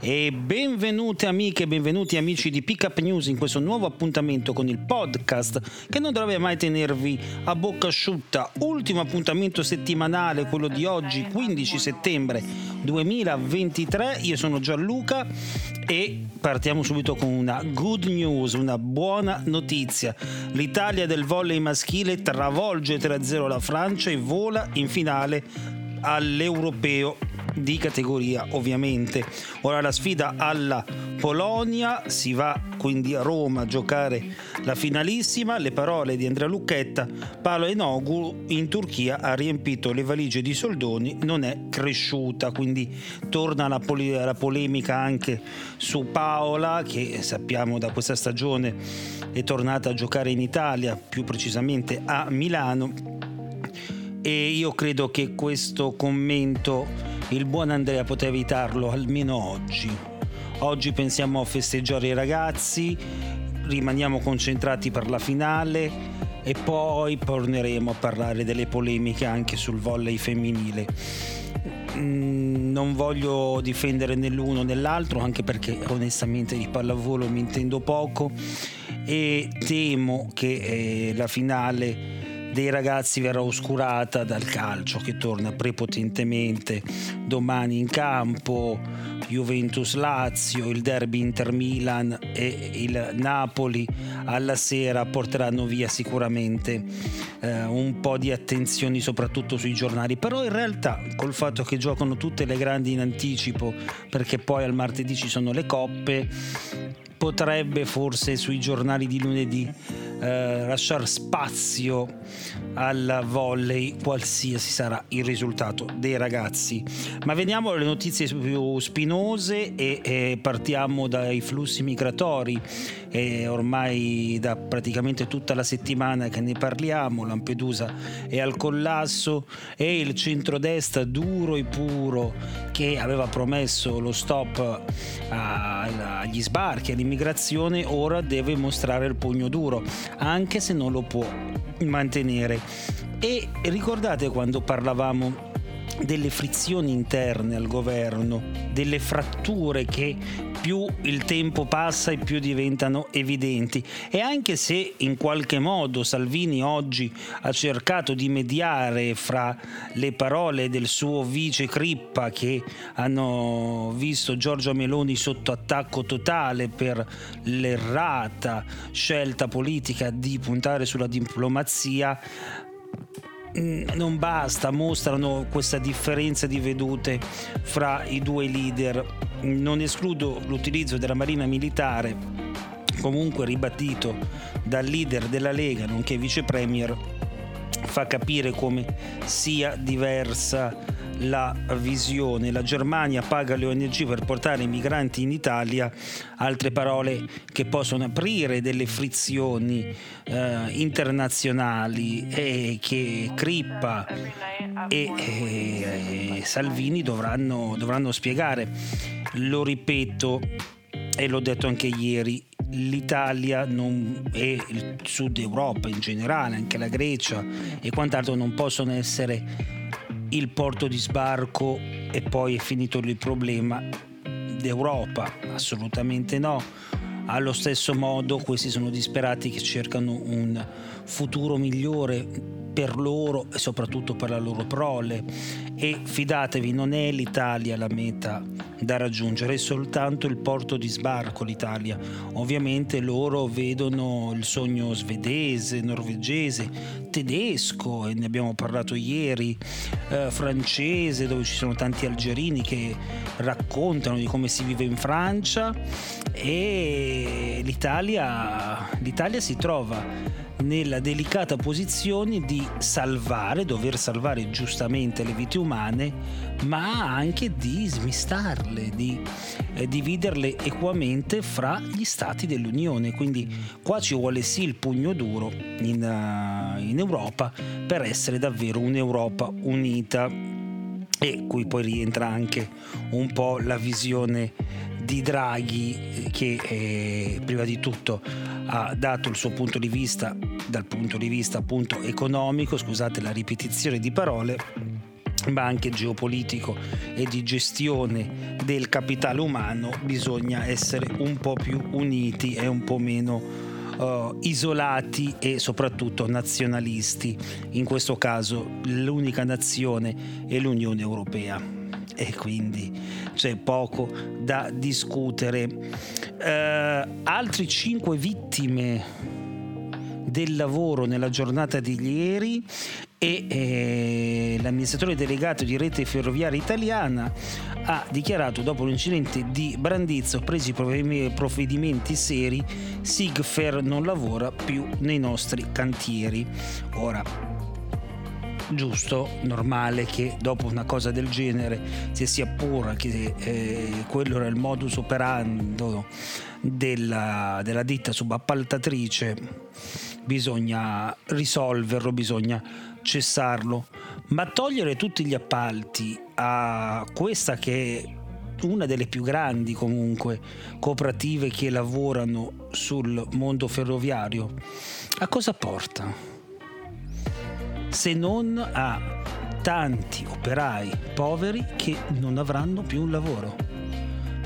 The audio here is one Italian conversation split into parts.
E benvenute amiche benvenuti amici di Pickup News in questo nuovo appuntamento con il podcast che non dovrebbe mai tenervi a bocca asciutta. Ultimo appuntamento settimanale, quello di oggi, 15 settembre 2023. Io sono Gianluca e partiamo subito con una good news, una buona notizia. L'Italia del volley maschile travolge 3-0 la Francia e vola in finale all'europeo di categoria ovviamente. Ora la sfida alla Polonia, si va quindi a Roma a giocare la finalissima, le parole di Andrea Lucchetta, Paolo Enogu in Turchia ha riempito le valigie di soldoni, non è cresciuta, quindi torna la, pol- la polemica anche su Paola che sappiamo da questa stagione è tornata a giocare in Italia, più precisamente a Milano e io credo che questo commento il buon Andrea poteva evitarlo almeno oggi. Oggi pensiamo a festeggiare i ragazzi, rimaniamo concentrati per la finale e poi torneremo a parlare delle polemiche anche sul volley femminile. Mm, non voglio difendere né l'uno né l'altro, anche perché onestamente di pallavolo mi intendo poco e temo che eh, la finale dei ragazzi verrà oscurata dal calcio che torna prepotentemente domani in campo, Juventus Lazio, il derby Inter Milan e il Napoli alla sera porteranno via sicuramente eh, un po' di attenzioni soprattutto sui giornali, però in realtà col fatto che giocano tutte le grandi in anticipo perché poi al martedì ci sono le coppe, potrebbe forse sui giornali di lunedì eh, lasciare spazio al volley qualsiasi sarà il risultato dei ragazzi. Ma veniamo alle notizie più spinose e, e partiamo dai flussi migratori. E ormai da praticamente tutta la settimana che ne parliamo Lampedusa è al collasso e il centrodestra duro e puro che aveva promesso lo stop agli sbarchi all'immigrazione ora deve mostrare il pugno duro anche se non lo può mantenere. E ricordate quando parlavamo delle frizioni interne al governo, delle fratture che più il tempo passa e più diventano evidenti. E anche se in qualche modo Salvini oggi ha cercato di mediare fra le parole del suo vice Crippa che hanno visto Giorgio Meloni sotto attacco totale per l'errata scelta politica di puntare sulla diplomazia, non basta, mostrano questa differenza di vedute fra i due leader. Non escludo l'utilizzo della Marina Militare, comunque ribattito dal leader della Lega, nonché vice premier, fa capire come sia diversa la visione. La Germania paga le ONG per portare i migranti in Italia, altre parole che possono aprire delle frizioni eh, internazionali e che Crippa e, e Salvini dovranno, dovranno spiegare. Lo ripeto e l'ho detto anche ieri, l'Italia non, e il sud Europa in generale, anche la Grecia e quant'altro non possono essere il porto di sbarco e poi è finito il problema d'Europa? Assolutamente no. Allo stesso modo questi sono disperati che cercano un futuro migliore per loro e soprattutto per la loro prole e fidatevi non è l'Italia la meta da raggiungere, è soltanto il porto di sbarco l'Italia. Ovviamente loro vedono il sogno svedese, norvegese, tedesco, e ne abbiamo parlato ieri, eh, francese, dove ci sono tanti algerini che raccontano di come si vive in Francia e l'Italia, l'Italia si trova nella delicata posizione di salvare, dover salvare giustamente le vite umane, ma anche di smistarle, di eh, dividerle equamente fra gli stati dell'Unione. Quindi qua ci vuole sì il pugno duro in, uh, in Europa per essere davvero un'Europa unita. e qui poi rientra anche un po' la visione di Draghi che eh, prima di tutto ha dato il suo punto di vista dal punto di vista appunto economico, scusate la ripetizione di parole, ma anche geopolitico e di gestione del capitale umano bisogna essere un po' più uniti e un po' meno uh, isolati e soprattutto nazionalisti. In questo caso l'unica nazione è l'Unione Europea e quindi c'è poco da discutere. Uh, altri cinque vittime del lavoro nella giornata di ieri e eh, l'amministratore delegato di Rete Ferroviaria Italiana ha dichiarato dopo l'incidente di Brandizzo presi provvedimenti seri Sigfer non lavora più nei nostri cantieri ora giusto, normale che dopo una cosa del genere si si appura che eh, quello era il modus operando della, della ditta subappaltatrice bisogna risolverlo, bisogna cessarlo, ma togliere tutti gli appalti a questa che è una delle più grandi comunque cooperative che lavorano sul mondo ferroviario, a cosa porta? Se non a tanti operai poveri che non avranno più un lavoro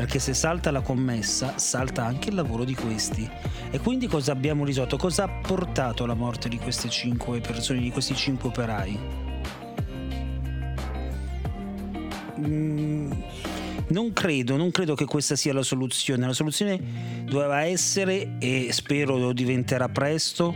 perché se salta la commessa salta anche il lavoro di questi. E quindi cosa abbiamo risolto? Cosa ha portato alla morte di queste cinque persone, di questi cinque operai? Mm, non credo, non credo che questa sia la soluzione. La soluzione doveva essere, e spero diventerà presto,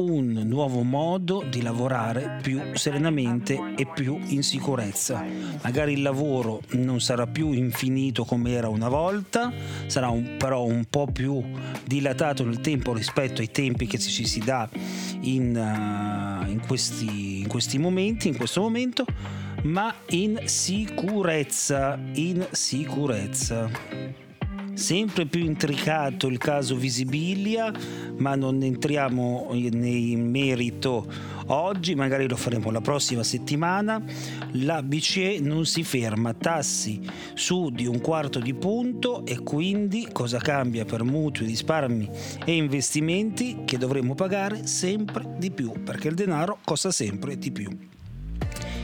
un nuovo modo di lavorare più serenamente e più in sicurezza. Magari il lavoro non sarà più infinito come era una volta, sarà un, però un po' più dilatato nel tempo rispetto ai tempi che ci si dà in, uh, in, questi, in questi momenti, in questo momento, ma in sicurezza, in sicurezza sempre più intricato il caso Visibilia, ma non entriamo in merito oggi, magari lo faremo la prossima settimana. La BCE non si ferma, tassi su di un quarto di punto e quindi cosa cambia per mutui, risparmi e investimenti che dovremo pagare sempre di più, perché il denaro costa sempre di più.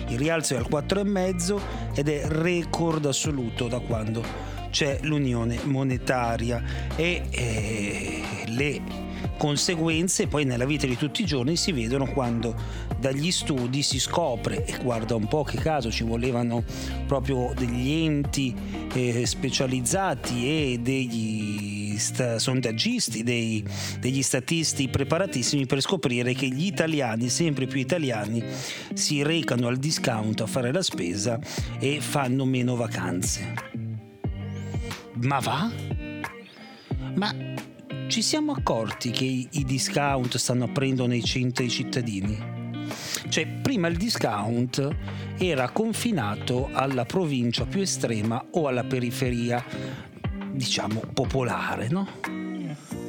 Il rialzo è al 4,5 ed è record assoluto da quando c'è l'unione monetaria e eh, le conseguenze poi nella vita di tutti i giorni si vedono quando dagli studi si scopre e guarda un po' che caso ci volevano proprio degli enti eh, specializzati e degli sta- sondaggisti, dei, degli statisti preparatissimi per scoprire che gli italiani, sempre più italiani, si recano al discount a fare la spesa e fanno meno vacanze. Ma va? Ma ci siamo accorti che i discount stanno aprendo nei centri cittadini? Cioè, prima il discount era confinato alla provincia più estrema o alla periferia, diciamo, popolare, no?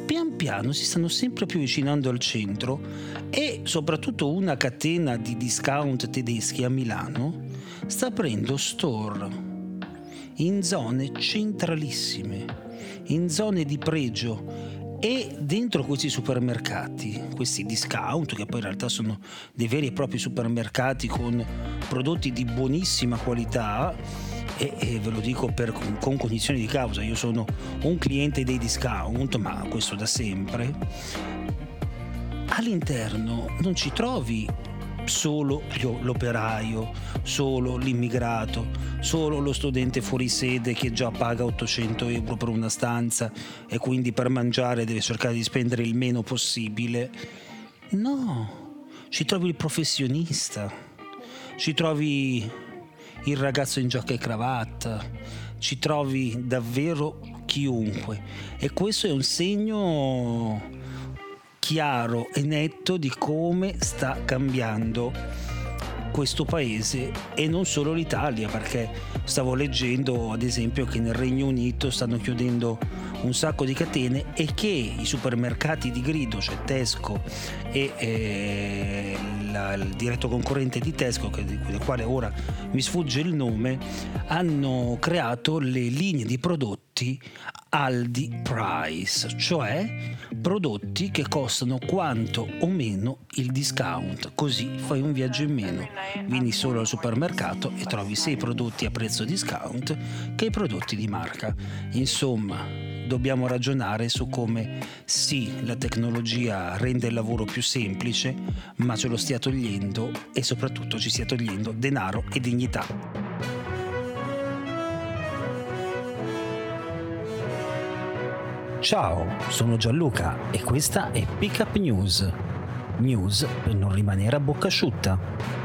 Pian piano si stanno sempre più avvicinando al centro e soprattutto una catena di discount tedeschi a Milano sta aprendo store in zone centralissime, in zone di pregio e dentro questi supermercati, questi discount che poi in realtà sono dei veri e propri supermercati con prodotti di buonissima qualità. E, e ve lo dico per, con cognizione di causa, io sono un cliente dei discount, ma questo da sempre, all'interno non ci trovi solo l'operaio, solo l'immigrato, solo lo studente fuori sede che già paga 800 euro per una stanza e quindi per mangiare deve cercare di spendere il meno possibile. No, ci trovi il professionista, ci trovi il ragazzo in giacca e cravatta, ci trovi davvero chiunque e questo è un segno chiaro e netto di come sta cambiando questo paese e non solo l'Italia perché stavo leggendo ad esempio che nel Regno Unito stanno chiudendo un sacco di catene e che i supermercati di grido, cioè Tesco e eh, il, il diretto concorrente di Tesco, che, del quale ora mi sfugge il nome, hanno creato le linee di prodotti Aldi Price, cioè prodotti che costano quanto o meno il discount, così fai un viaggio in meno. Vieni solo al supermercato e trovi sia i prodotti a prezzo discount che i prodotti di marca. Insomma, dobbiamo ragionare su come sì, la tecnologia rende il lavoro più semplice, ma ce lo stia togliendo e soprattutto ci stia togliendo denaro e dignità. Ciao, sono Gianluca e questa è Pickup News. News per non rimanere a bocca asciutta.